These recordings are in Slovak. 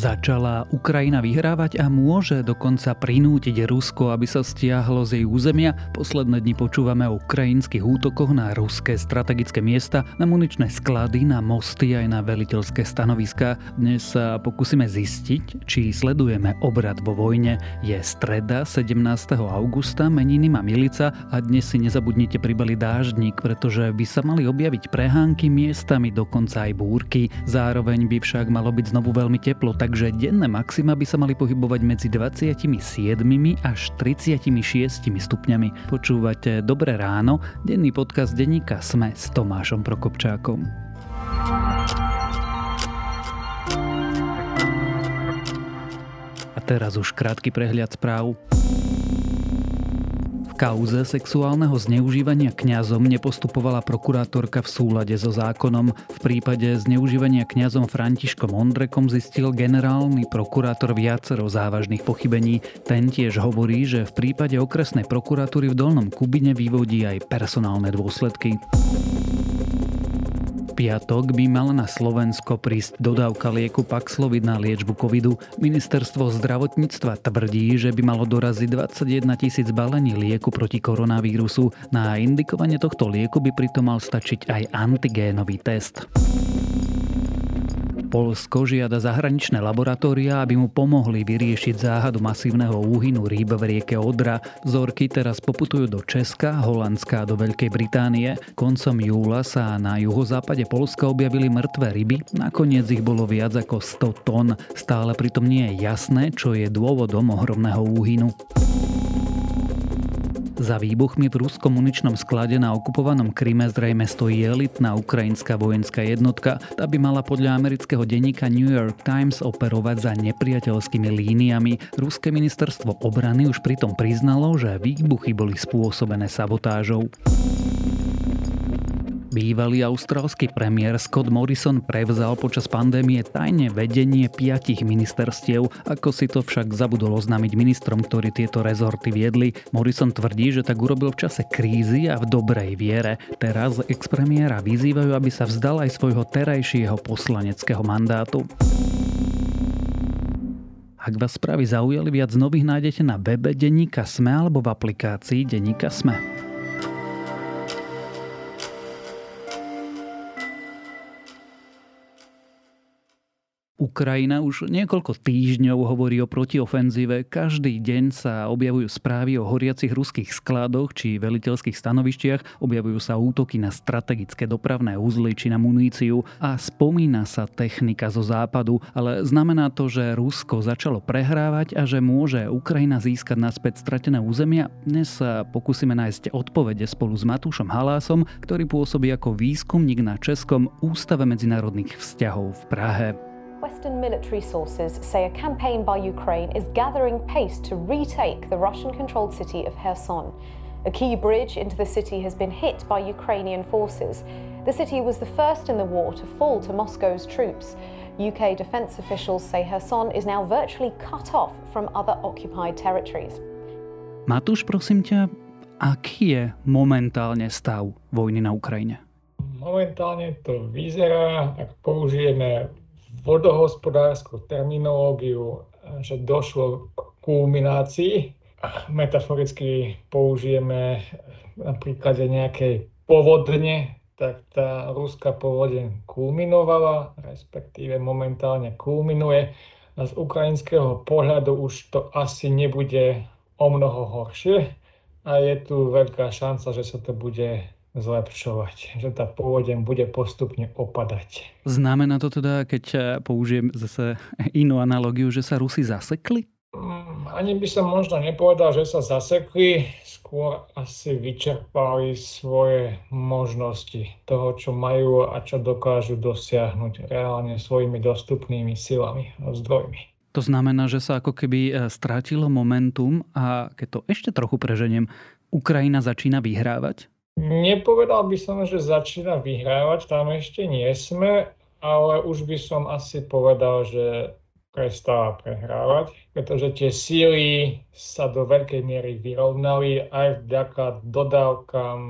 Začala Ukrajina vyhrávať a môže dokonca prinútiť Rusko, aby sa stiahlo z jej územia. Posledné dni počúvame o ukrajinských útokoch na ruské strategické miesta, na muničné sklady, na mosty aj na veliteľské stanoviska. Dnes sa pokúsime zistiť, či sledujeme obrad vo vojne. Je streda 17. augusta, meniny má Milica a dnes si nezabudnite pribali dáždnik, pretože by sa mali objaviť prehánky miestami, dokonca aj búrky. Zároveň by však malo byť znovu veľmi teplo, takže denné maxima by sa mali pohybovať medzi 27 až 36 stupňami. Počúvate Dobré ráno, denný podcast denníka Sme s Tomášom Prokopčákom. A teraz už krátky prehľad správ kauze sexuálneho zneužívania kňazom nepostupovala prokurátorka v súlade so zákonom. V prípade zneužívania kňazom Františkom Ondrekom zistil generálny prokurátor viacero závažných pochybení. Ten tiež hovorí, že v prípade okresnej prokuratúry v Dolnom Kubine vyvodí aj personálne dôsledky piatok by mala na Slovensko prísť dodávka lieku Paxlovid na liečbu covidu. Ministerstvo zdravotníctva tvrdí, že by malo doraziť 21 tisíc balení lieku proti koronavírusu. Na indikovanie tohto lieku by pritom mal stačiť aj antigénový test. Polsko žiada zahraničné laboratória, aby mu pomohli vyriešiť záhadu masívneho úhynu rýb v rieke Odra. Vzorky teraz poputujú do Česka, Holandska a do Veľkej Británie. Koncom júla sa na juhozápade Polska objavili mŕtve ryby, nakoniec ich bolo viac ako 100 tón. Stále pritom nie je jasné, čo je dôvodom ohromného úhynu. Za výbuchmi v ruskom muničnom sklade na okupovanom Kryme zrejme stojí elitná ukrajinská vojenská jednotka. Tá by mala podľa amerického denníka New York Times operovať za nepriateľskými líniami. Ruské ministerstvo obrany už pritom priznalo, že výbuchy boli spôsobené sabotážou. Bývalý austrálsky premiér Scott Morrison prevzal počas pandémie tajne vedenie piatich ministerstiev, ako si to však zabudol oznámiť ministrom, ktorí tieto rezorty viedli. Morrison tvrdí, že tak urobil v čase krízy a v dobrej viere. Teraz expremiéra vyzývajú, aby sa vzdal aj svojho terajšieho poslaneckého mandátu. Ak vás správy zaujali, viac nových nájdete na webe Denníka Sme alebo v aplikácii Denníka Sme. Ukrajina už niekoľko týždňov hovorí o protiofenzíve. Každý deň sa objavujú správy o horiacich ruských skladoch či veliteľských stanovištiach, objavujú sa útoky na strategické dopravné úzly či na muníciu a spomína sa technika zo západu, ale znamená to, že Rusko začalo prehrávať a že môže Ukrajina získať naspäť stratené územia. Dnes sa pokúsime nájsť odpovede spolu s Matúšom Halásom, ktorý pôsobí ako výskumník na Českom Ústave medzinárodných vzťahov v Prahe. Western military sources say a campaign by Ukraine is gathering pace to retake the Russian controlled city of Kherson. A key bridge into the city has been hit by Ukrainian forces. The city was the first in the war to fall to Moscow's troops. UK defence officials say Kherson is now virtually cut off from other occupied territories. Matúš, prosím ťa, aký je momentálne stav vojny na Ukrajine? Momentálne to vyzerá, ak použijeme vodohospodárskú terminológiu, že došlo k kulminácii. Metaforicky použijeme na príklade nejakej povodne, tak tá ruská povodeň kulminovala, respektíve momentálne kulminuje. A z ukrajinského pohľadu už to asi nebude o mnoho horšie a je tu veľká šanca, že sa to bude zlepšovať, že tá pôvodem bude postupne opadať. Znamená to teda, keď použijem zase inú analogiu, že sa Rusi zasekli? Mm, ani by som možno nepovedal, že sa zasekli, skôr asi vyčerpali svoje možnosti toho, čo majú a čo dokážu dosiahnuť reálne svojimi dostupnými silami a zdrojmi. To znamená, že sa ako keby e, strátilo momentum a keď to ešte trochu preženiem, Ukrajina začína vyhrávať? Nepovedal by som, že začína vyhrávať, tam ešte nie sme, ale už by som asi povedal, že prestáva prehrávať, pretože tie síly sa do veľkej miery vyrovnali aj vďaka dodávkam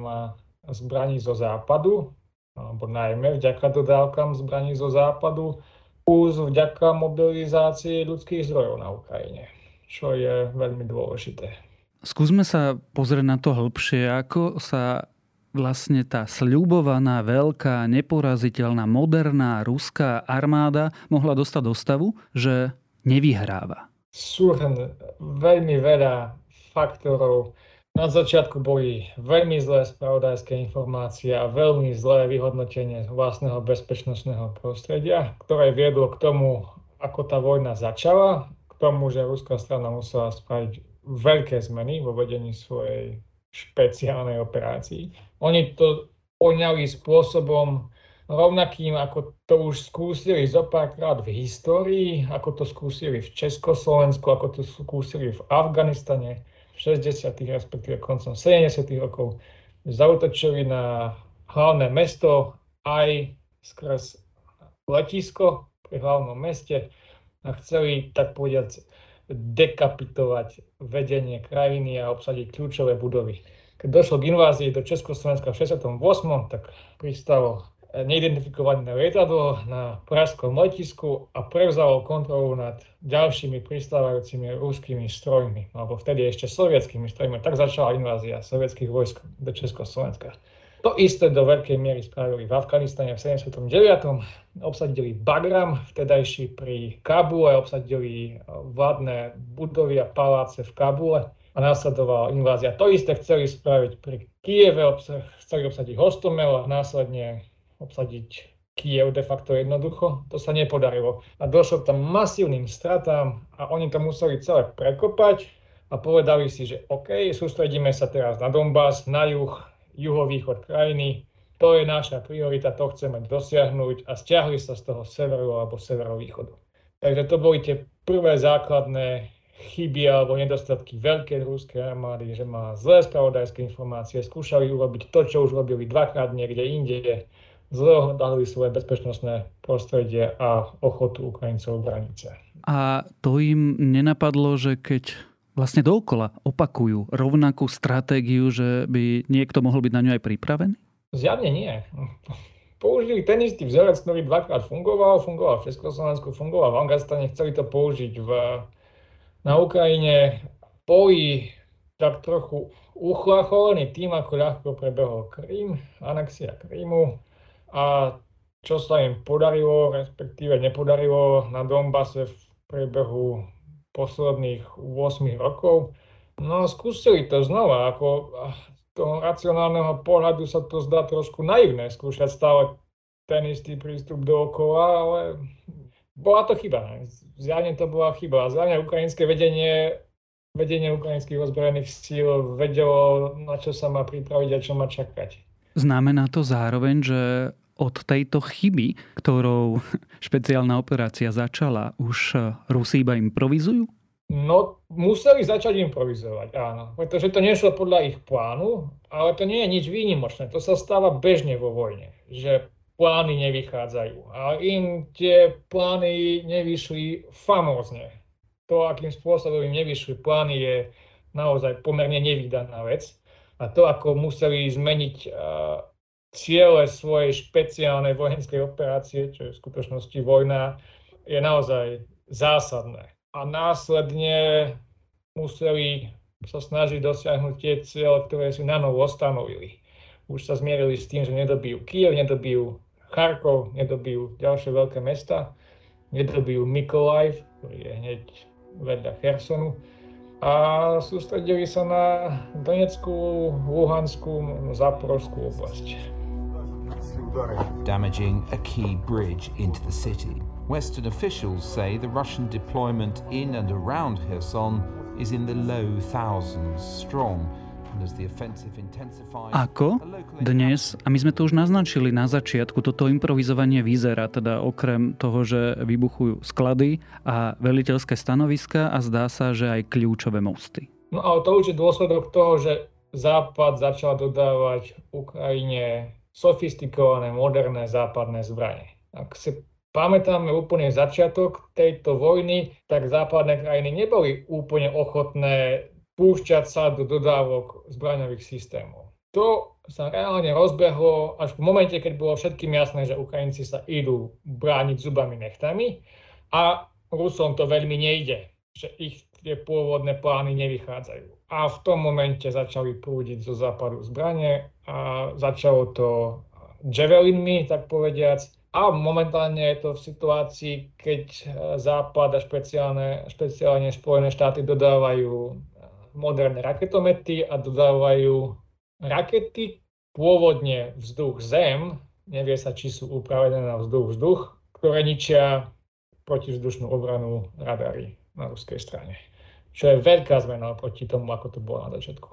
zbraní zo západu, alebo najmä vďaka dodávkam zbraní zo západu. plus vďaka mobilizácii ľudských zdrojov na Ukrajine, čo je veľmi dôležité. Skúsme sa pozrieť na to hĺbšie, ako sa vlastne tá sľubovaná, veľká, neporaziteľná, moderná ruská armáda mohla dostať do stavu, že nevyhráva? Súhrn veľmi veľa faktorov. Na začiatku boli veľmi zlé spravodajské informácie a veľmi zlé vyhodnotenie vlastného bezpečnostného prostredia, ktoré viedlo k tomu, ako tá vojna začala, k tomu, že ruská strana musela spraviť veľké zmeny vo vedení svojej špeciálnej operácii. Oni to poňali spôsobom rovnakým, ako to už skúsili zopárkrát v histórii, ako to skúsili v Československu, ako to skúsili v Afganistane v 60. respektíve koncom 70. rokov. Zautočili na hlavné mesto aj skrz letisko pri hlavnom meste a chceli, tak povedať, dekapitovať vedenie krajiny a obsadiť kľúčové budovy. Keď došlo k invázii do Československa v 68., tak pristalo neidentifikované lietadlo na pražskom letisku a prevzalo kontrolu nad ďalšími pristávajúcimi ruskými strojmi, alebo vtedy ešte sovietskými strojmi. Tak začala invázia sovietských vojsk do Československa. To isté do veľkej miery spravili v Afganistane v 79. Obsadili Bagram, vtedajší pri Kabule, obsadili vládne budovy a paláce v Kabule a následovala invázia. To isté chceli spraviť pri Kieve, chceli obsadiť Hostomel a následne obsadiť Kiev de facto jednoducho. To sa nepodarilo. A došlo tam masívnym stratám a oni to museli celé prekopať a povedali si, že OK, sústredíme sa teraz na Donbass, na juh, juhovýchod krajiny, to je naša priorita, to chceme dosiahnuť a stiahli sa z toho severu alebo severovýchodu. Takže to boli tie prvé základné chyby alebo nedostatky veľkej ruskej armády, že má zlé spravodajské informácie, skúšali urobiť to, čo už robili dvakrát niekde inde, zle odhalili svoje bezpečnostné prostredie a ochotu Ukrajincov braniť sa. A to im nenapadlo, že keď vlastne dookola opakujú rovnakú stratégiu, že by niekto mohol byť na ňu aj pripravený? Zjavne nie. Použili ten istý vzorec, ktorý dvakrát fungoval, fungoval v Československu, fungoval v Angastane, chceli to použiť v, na Ukrajine. Boli tak trochu uchlachovaní tým, ako ľahko prebehol Krím, anexia Krímu a čo sa im podarilo, respektíve nepodarilo na Donbase v priebehu posledných 8 rokov. No skúsili to znova, ako toho racionálneho pohľadu sa to zdá trošku naivné skúšať stále ten istý prístup dookola, ale bola to chyba. Zjavne to bola chyba. Zjavne ukrajinské vedenie, vedenie ukrajinských ozbrojených síl vedelo, na čo sa má pripraviť a čo má čakať. Znamená to zároveň, že od tejto chyby, ktorou špeciálna operácia začala, už Rusi iba improvizujú? No, museli začať improvizovať, áno. Pretože to nešlo podľa ich plánu, ale to nie je nič výnimočné. To sa stáva bežne vo vojne, že plány nevychádzajú. A im tie plány nevyšli famózne. To, akým spôsobom im nevyšli plány, je naozaj pomerne nevydaná vec. A to, ako museli zmeniť ciele svojej špeciálnej vojenskej operácie, čo je v skutočnosti vojna, je naozaj zásadné. A následne museli sa snažiť dosiahnuť tie ciele, ktoré si na novo stanovili. Už sa zmierili s tým, že nedobijú Kiev, nedobijú Charkov, nedobijú ďalšie veľké mesta, nedobijú Mykolaiv, ktorý je hneď vedľa Chersonu a sústredili sa na Donetskú, Luhanskú, Zaporovskú oblasť. Damaging a key bridge into the city. Western officials say the Russian deployment in and around Kherson is in the low thousands strong. Ako dnes, a my sme to už naznačili na začiatku, toto improvizovanie vyzerá, teda okrem toho, že vybuchujú sklady a veliteľské stanoviska a zdá sa, že aj kľúčové mosty. No ale to už je dôsledok toho, že Západ začal dodávať Ukrajine sofistikované, moderné západné zbranie. Ak si pamätáme úplne začiatok tejto vojny, tak západné krajiny neboli úplne ochotné púšťať sa do dodávok zbraňových systémov. to sa reálne rozbehlo až v momente, keď bolo všetkým jasné, že Ukrajinci sa idú brániť zubami nechtami a Rusom to veľmi nejde, že ich tie pôvodné plány nevychádzajú. A v tom momente začali prúdiť zo západu zbranie a začalo to javelinmi, tak povediac. A momentálne je to v situácii, keď Západ a špeciálne, špeciálne Spojené štáty dodávajú moderné raketomety a dodávajú rakety pôvodne vzduch-zem, nevie sa, či sú upravené na vzduch-vzduch, ktoré ničia protivzdušnú obranu radary na ruskej strane. Čo je veľká zmena proti tomu, ako to bolo na začiatku.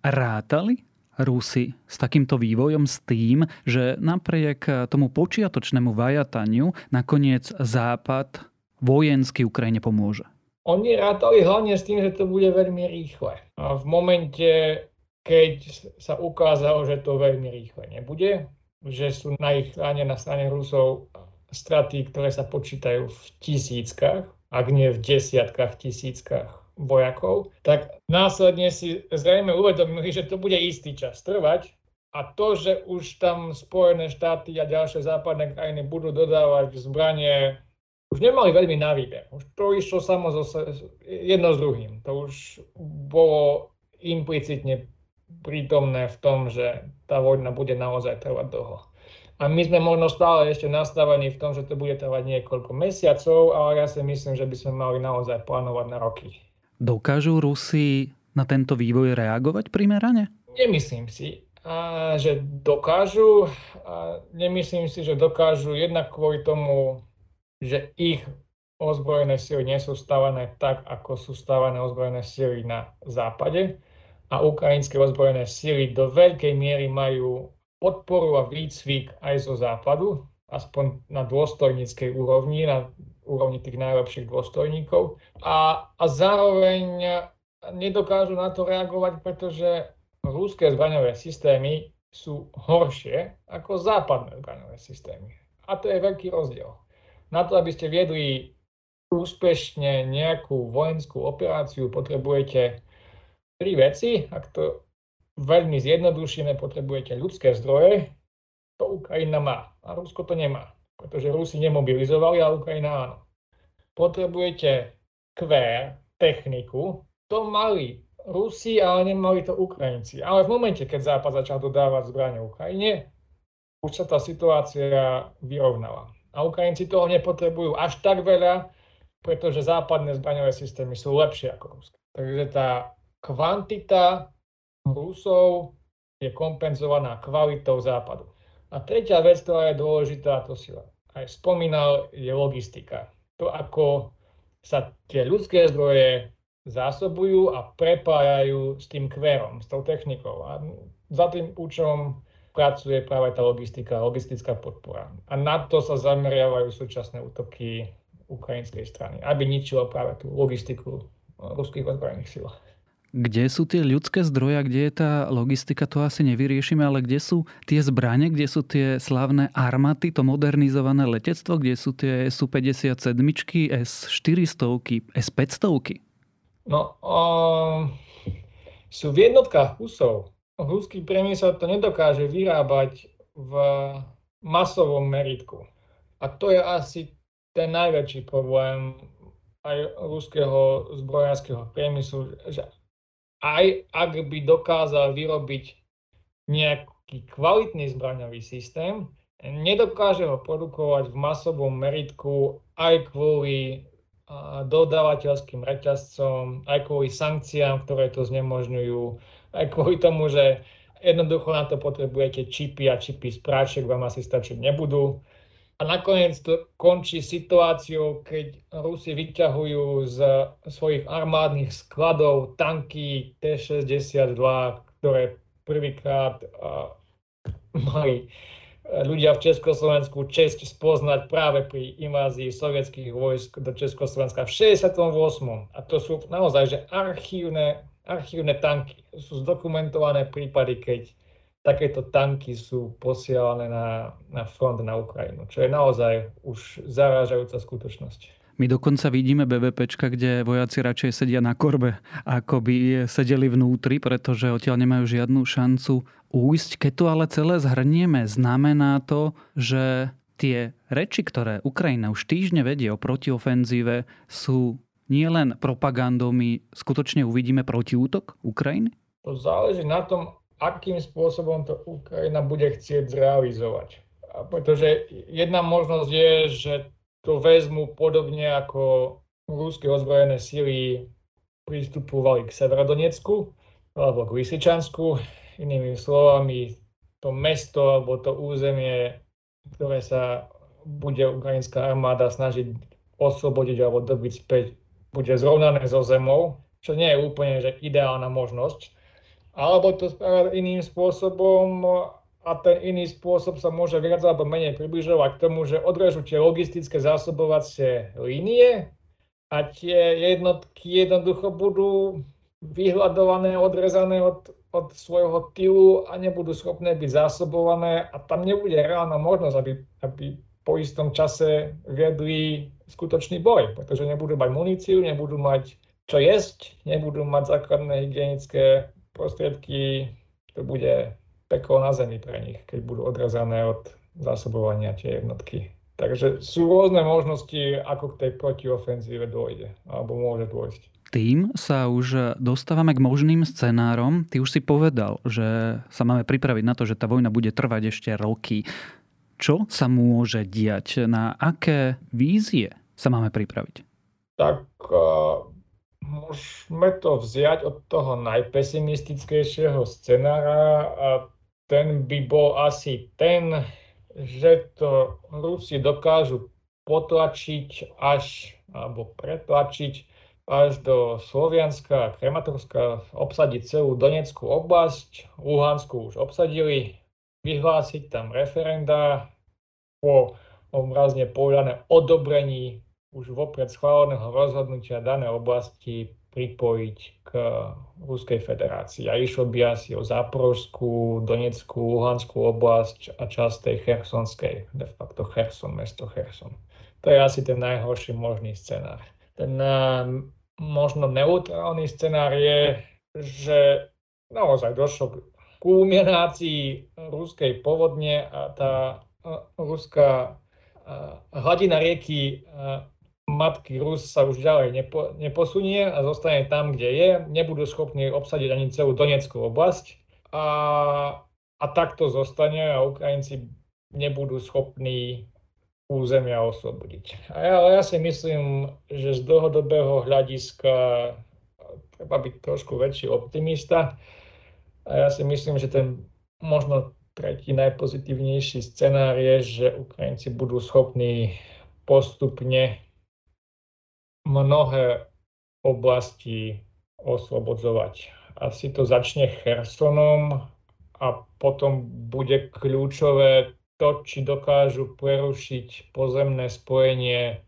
Rátali Rusi s takýmto vývojom, s tým, že napriek tomu počiatočnému vajataniu nakoniec Západ vojensky Ukrajine pomôže? Oni rátali hlavne s tým, že to bude veľmi rýchle. A v momente, keď sa ukázalo, že to veľmi rýchle nebude, že sú na ich strane, na strane Rusov straty, ktoré sa počítajú v tisíckach, ak nie v desiatkách tisíckach vojakov, tak následne si zrejme uvedomili, že to bude istý čas trvať a to, že už tam Spojené štáty a ďalšie západné krajiny budú dodávať zbranie, už nemali veľmi na výber. Už to išlo samo zo, jedno s druhým. To už bolo implicitne prítomné v tom, že tá vojna bude naozaj trvať dlho. A my sme možno stále ešte nastavení v tom, že to bude trvať niekoľko mesiacov, ale ja si myslím, že by sme mali naozaj plánovať na roky. Dokážu Rusi na tento vývoj reagovať primerane? Nemyslím si, že dokážu. Nemyslím si, že dokážu jednak kvôli tomu, že ich ozbrojené sily nie sú stávané tak, ako sú stávané ozbrojené sily na západe a ukrajinské ozbrojené sily do veľkej miery majú podporu a výcvik aj zo západu, aspoň na dôstojníckej úrovni, na úrovni tých najlepších dôstojníkov. A, a zároveň nedokážu na to reagovať, pretože rúské zbraňové systémy sú horšie ako západné zbraňové systémy. A to je veľký rozdiel. Na to, aby ste viedli úspešne nejakú vojenskú operáciu, potrebujete tri veci. Ak to veľmi zjednodušíme, potrebujete ľudské zdroje, to Ukrajina má a Rusko to nemá, pretože Rusi nemobilizovali a Ukrajina áno. Potrebujete kvér, techniku, to mali Rusi, ale nemali to Ukrajinci. Ale v momente, keď Západ začal dodávať zbranie Ukrajine, už sa tá situácia vyrovnala. A Ukrajinci toho nepotrebujú až tak veľa, pretože západné zbraňové systémy sú lepšie ako ruské. Takže tá kvantita Rusov je kompenzovaná kvalitou západu. A tretia vec, ktorá je dôležitá, to si aj spomínal, je logistika. To, ako sa tie ľudské zdroje zásobujú a prepájajú s tým kverom, s tou technikou. A za tým účelom pracuje práve tá logistika, logistická podpora. A na to sa zameriavajú súčasné útoky ukrajinskej strany, aby ničilo práve tú logistiku ruských ozbrojených síl. Kde sú tie ľudské zdroje, kde je tá logistika, to asi nevyriešime, ale kde sú tie zbranie, kde sú tie slavné armaty, to modernizované letectvo, kde sú tie Su-57, S-400, S-500? No, um, sú v jednotkách kusov. Ruský priemysel to nedokáže vyrábať v masovom meritku. A to je asi ten najväčší problém aj ruského zbrojárskeho priemyslu, že aj ak by dokázal vyrobiť nejaký kvalitný zbraňový systém, nedokáže ho produkovať v masovom meritku aj kvôli dodávateľským reťazcom, aj kvôli sankciám, ktoré to znemožňujú, aj kvôli tomu, že jednoducho na to potrebujete čipy a čipy z práček vám asi stačiť nebudú. A nakoniec to končí situáciou, keď Rusi vyťahujú z svojich armádnych skladov tanky T-62, ktoré prvýkrát mali ľudia v Československu čest spoznať práve pri invázii sovietských vojsk do Československa v 68. A to sú naozaj že archívne, archívne tanky. Sú zdokumentované prípady, keď takéto tanky sú posielané na, na front na Ukrajinu, čo je naozaj už zarážajúca skutočnosť. My dokonca vidíme BVPčka, kde vojaci radšej sedia na korbe, ako by sedeli vnútri, pretože odtiaľ nemajú žiadnu šancu újsť. Keď to ale celé zhrnieme, znamená to, že tie reči, ktoré Ukrajina už týždne vedie o protiofenzíve, sú nielen propagandou, my skutočne uvidíme protiútok Ukrajiny? To záleží na tom, akým spôsobom to Ukrajina bude chcieť zrealizovať. Pretože jedna možnosť je, že to vezmu podobne ako ruské ozbrojené síly pristupovali k Severodonecku alebo k Vysičansku. Inými slovami, to mesto alebo to územie, ktoré sa bude ukrajinská armáda snažiť oslobodiť alebo dobiť späť, bude zrovnané so zemou, čo nie je úplne že ideálna možnosť. Alebo to spraviť iným spôsobom, a ten iný spôsob sa môže viac alebo menej približovať k tomu, že odrežú tie logistické zásobovacie línie a tie jednotky jednoducho budú vyhľadované, odrezané od, od svojho tylu a nebudú schopné byť zásobované a tam nebude reálna možnosť, aby, aby po istom čase viedli skutočný boj, pretože nebudú mať muníciu, nebudú mať čo jesť, nebudú mať základné hygienické prostriedky, to bude peklo na zemi pre nich, keď budú odrezané od zásobovania tie jednotky. Takže sú rôzne možnosti, ako k tej protiofenzíve dôjde, alebo môže dôjsť. Tým sa už dostávame k možným scenárom. Ty už si povedal, že sa máme pripraviť na to, že tá vojna bude trvať ešte roky. Čo sa môže diať? Na aké vízie sa máme pripraviť? Tak uh, môžeme to vziať od toho najpesimistickejšieho scenára a ten by bol asi ten, že to Rusi dokážu potlačiť až, alebo pretlačiť až do Slovianska Krematorska, obsadiť celú Donetskú oblasť, Luhansku už obsadili, vyhlásiť tam referenda po obrazne povedané odobrení už vopred schváleného rozhodnutia danej oblasti pripojiť k Ruskej federácii. A išlo by asi o Záporovskú, Donetskú, Luhanskú oblasť a časť tej Chersonskej, de facto Cherson, mesto Cherson. To je asi ten najhorší možný scenár. Ten uh, možno neutrálny scenár je, že naozaj došlo k kulminácii ruskej povodne a tá uh, ruská uh, hladina rieky matky Rus sa už ďalej nepo, neposunie a zostane tam, kde je. Nebudú schopní obsadiť ani celú Donetskú oblasť. A, a takto zostane a Ukrajinci nebudú schopní územia oslobodiť. A ja, ale ja si myslím, že z dlhodobého hľadiska treba byť trošku väčší optimista. A ja si myslím, že ten možno tretí najpozitívnejší scenár je, že Ukrajinci budú schopní postupne mnohé oblasti oslobodzovať. Asi to začne Chersonom a potom bude kľúčové to, či dokážu prerušiť pozemné spojenie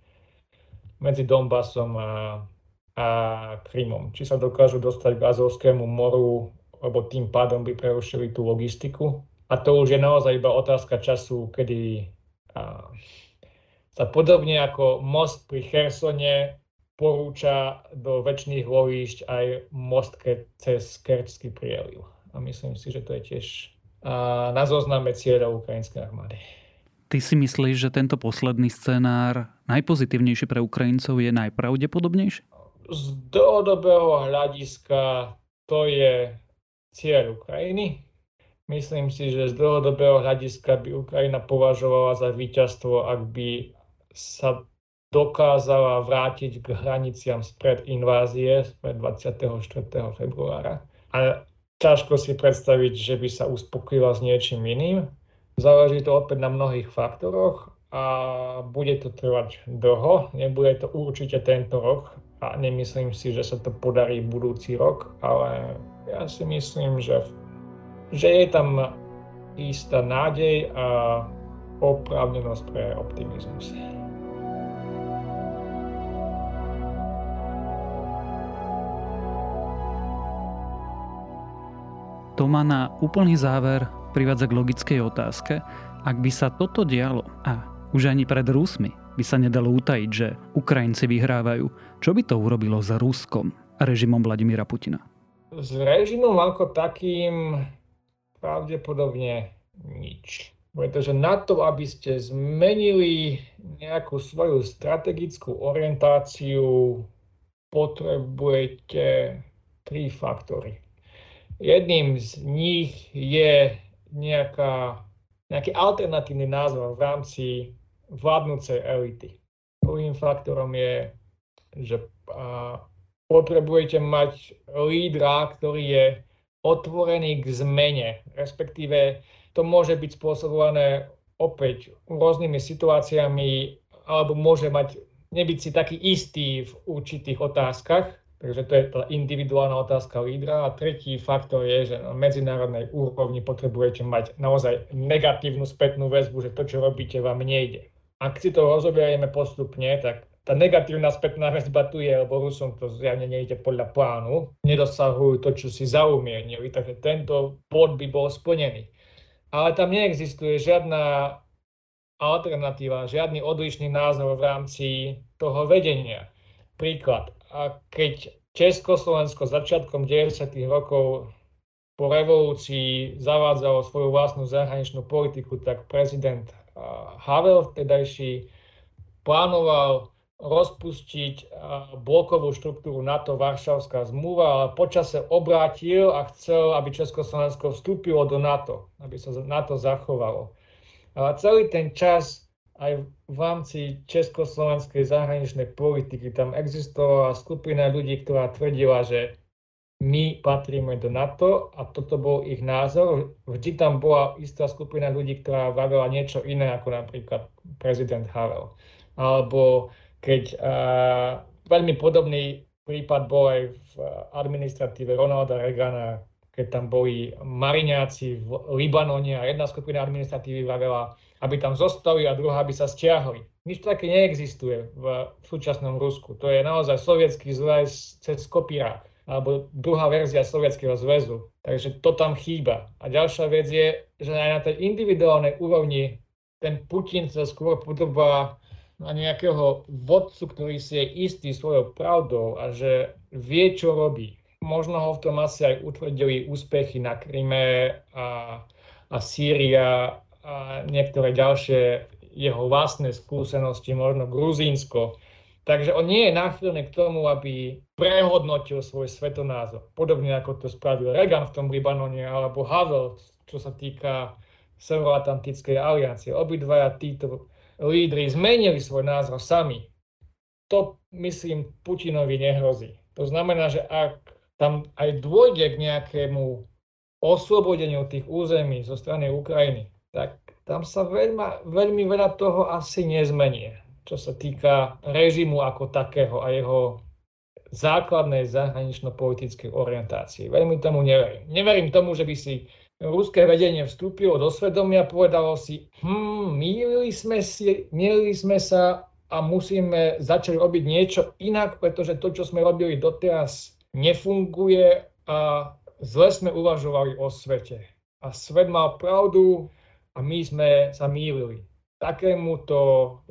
medzi Donbasom a, a Krymom. Či sa dokážu dostať k Azovskému moru, lebo tým pádom by prerušili tú logistiku. A to už je naozaj iba otázka času, kedy a, sa podobne ako most pri Chersone porúča do väčšných lovíšť aj most cez Kerčský prieliv. A myslím si, že to je tiež na zozname cieľov ukrajinskej armády. Ty si myslíš, že tento posledný scenár najpozitívnejší pre Ukrajincov je najpravdepodobnejší? Z dlhodobého hľadiska to je cieľ Ukrajiny. Myslím si, že z dlhodobého hľadiska by Ukrajina považovala za víťazstvo, ak by sa dokázala vrátiť k hraniciam spred invázie, spred 24. februára. A ťažko si predstaviť, že by sa uspokojila s niečím iným. Záleží to opäť na mnohých faktoroch a bude to trvať dlho. Nebude to určite tento rok a nemyslím si, že sa to podarí budúci rok, ale ja si myslím, že, že je tam istá nádej a oprávnenosť pre optimizmus. To ma na úplný záver privádza k logickej otázke. Ak by sa toto dialo a už ani pred Rusmi by sa nedalo utajiť, že Ukrajinci vyhrávajú. Čo by to urobilo s Ruskom a režimom Vladimíra Putina? S režimom ako takým pravdepodobne nič. Pretože na to, aby ste zmenili nejakú svoju strategickú orientáciu, potrebujete tri faktory. Jedným z nich je nejaká, nejaký alternatívny názor v rámci vládnúcej elity. Prvým faktorom je, že potrebujete mať lídra, ktorý je otvorený k zmene, respektíve to môže byť spôsobované opäť rôznymi situáciami, alebo môže mať, nebyť si taký istý v určitých otázkach, Takže to je tá individuálna otázka lídra. A tretí faktor je, že na medzinárodnej úrovni potrebujete mať naozaj negatívnu spätnú väzbu, že to, čo robíte, vám nejde. Ak si to rozoberieme postupne, tak tá negatívna spätná väzba tu je, lebo Rusom to zjavne nejde podľa plánu, nedosahujú to, čo si zaumiernili, takže tento bod by bol splnený. Ale tam neexistuje žiadna alternatíva, žiadny odlišný názor v rámci toho vedenia. Príklad, a keď Československo začiatkom 90. rokov po revolúcii zavádzalo svoju vlastnú zahraničnú politiku, tak prezident Havel vtedajší plánoval rozpustiť blokovú štruktúru NATO Varšavská zmluva, ale počase obrátil a chcel, aby Československo vstúpilo do NATO, aby sa NATO zachovalo. A celý ten čas aj v rámci československej zahraničnej politiky tam existovala skupina ľudí, ktorá tvrdila, že my patríme do NATO a toto bol ich názor. Vždy tam bola istá skupina ľudí, ktorá vravila niečo iné, ako napríklad prezident Havel. Alebo keď uh, veľmi podobný prípad bol aj v administratíve Ronalda Reagana, keď tam boli Mariňáci v Libanone a jedna skupina administratívy vravela, aby tam zostali a druhá by sa stiahli. Nič také neexistuje v, v súčasnom Rusku. To je naozaj sovietský zväz cez kopírák alebo druhá verzia Sovietskeho zväzu. Takže to tam chýba. A ďalšia vec je, že aj na tej individuálnej úrovni ten Putin sa skôr podobá na nejakého vodcu, ktorý si je istý svojou pravdou a že vie, čo robí. Možno ho v tom asi aj utvrdili úspechy na Kryme a, a Sýria a niektoré ďalšie jeho vlastné skúsenosti, možno Gruzínsko. Takže on nie je náchylný k tomu, aby prehodnotil svoj svetonázor. Podobne ako to spravil Reagan v tom Libanone alebo Havel, čo sa týka Severoatlantickej aliancie. Obidvaja títo lídry zmenili svoj názor sami. To, myslím, Putinovi nehrozí. To znamená, že ak tam aj dôjde k nejakému oslobodeniu tých území zo strany Ukrajiny, tak tam sa veľma, veľmi veľa toho asi nezmení, čo sa týka režimu ako takého a jeho základnej zahranično-politickej orientácie. Veľmi tomu neverím. Neverím tomu, že by si ruské vedenie vstúpilo do svedomia povedalo si, hm, mýlili sme, si, mýlili sme sa a musíme začať robiť niečo inak, pretože to, čo sme robili doteraz, nefunguje a zle sme uvažovali o svete. A svet mal pravdu, a my sme sa mýlili. Takémuto,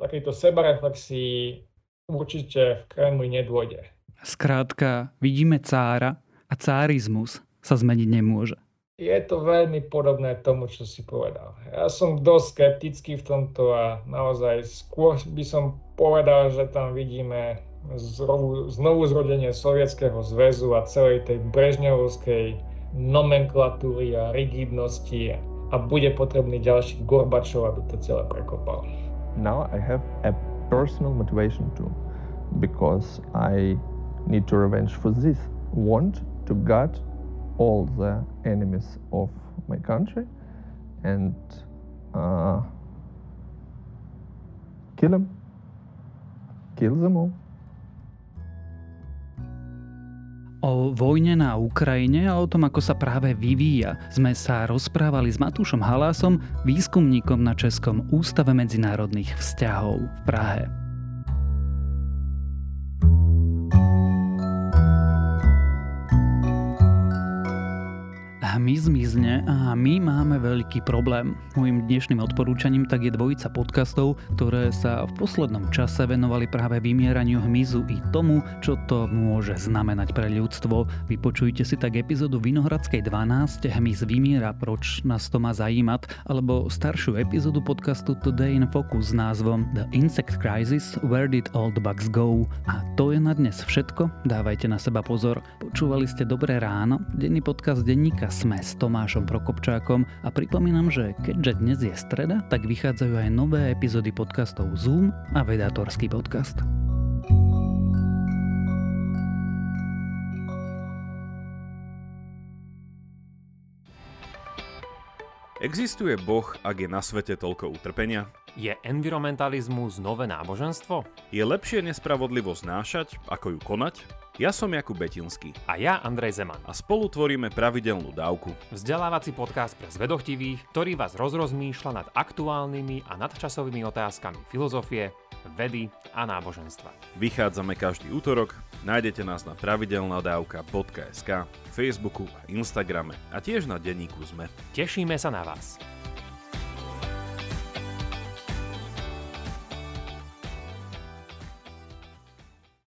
takéto sebareflexii určite v Kremli nedôjde. Skrátka, vidíme cára a cárizmus sa zmeniť nemôže. Je to veľmi podobné tomu, čo si povedal. Ja som dosť skeptický v tomto a naozaj skôr by som povedal, že tam vidíme znovu, znovu zrodenie Sovietskeho zväzu a celej tej brežňovskej nomenklatúry a rigidnosti a bude potrebný ďalší Gorbačov, aby to celé prekopal. Now I have a personal motivation too, because I need to revenge for this. Want to gut all the enemies of my country and uh, kill them. Kill them all. O vojne na Ukrajine a o tom, ako sa práve vyvíja, sme sa rozprávali s Matúšom Halásom, výskumníkom na Českom ústave medzinárodných vzťahov v Prahe. Hmyz zmizne a my máme veľký problém. Mojím dnešným odporúčaním tak je dvojica podcastov, ktoré sa v poslednom čase venovali práve vymieraniu hmyzu i tomu, čo to môže znamenať pre ľudstvo. Vypočujte si tak epizódu Vinohradskej 12 Hmyz vymiera, proč nás to má zajímať, alebo staršiu epizódu podcastu Today in Focus s názvom The Insect Crisis Where Did All the Bugs Go? A to je na dnes všetko, dávajte na seba pozor. Počúvali ste Dobré ráno, denný podcast denníka Sme s Tomášom Prokopčákom a pripomínam, že keďže dnes je streda, tak vychádzajú aj nové epizódy podcastov Zoom a Vedátorský podcast. Existuje Boh, ak je na svete toľko utrpenia? Je environmentalizmus nové náboženstvo? Je lepšie nespravodlivosť znášať, ako ju konať? Ja som Jakub Betinský. A ja Andrej Zeman. A spolu tvoríme pravidelnú dávku. Vzdelávací podcast pre zvedochtivých, ktorý vás rozrozmýšľa nad aktuálnymi a nadčasovými otázkami filozofie, vedy a náboženstva. Vychádzame každý útorok, nájdete nás na pravidelnadavka.sk, Facebooku a Instagrame a tiež na denníku ZME. Tešíme sa na vás.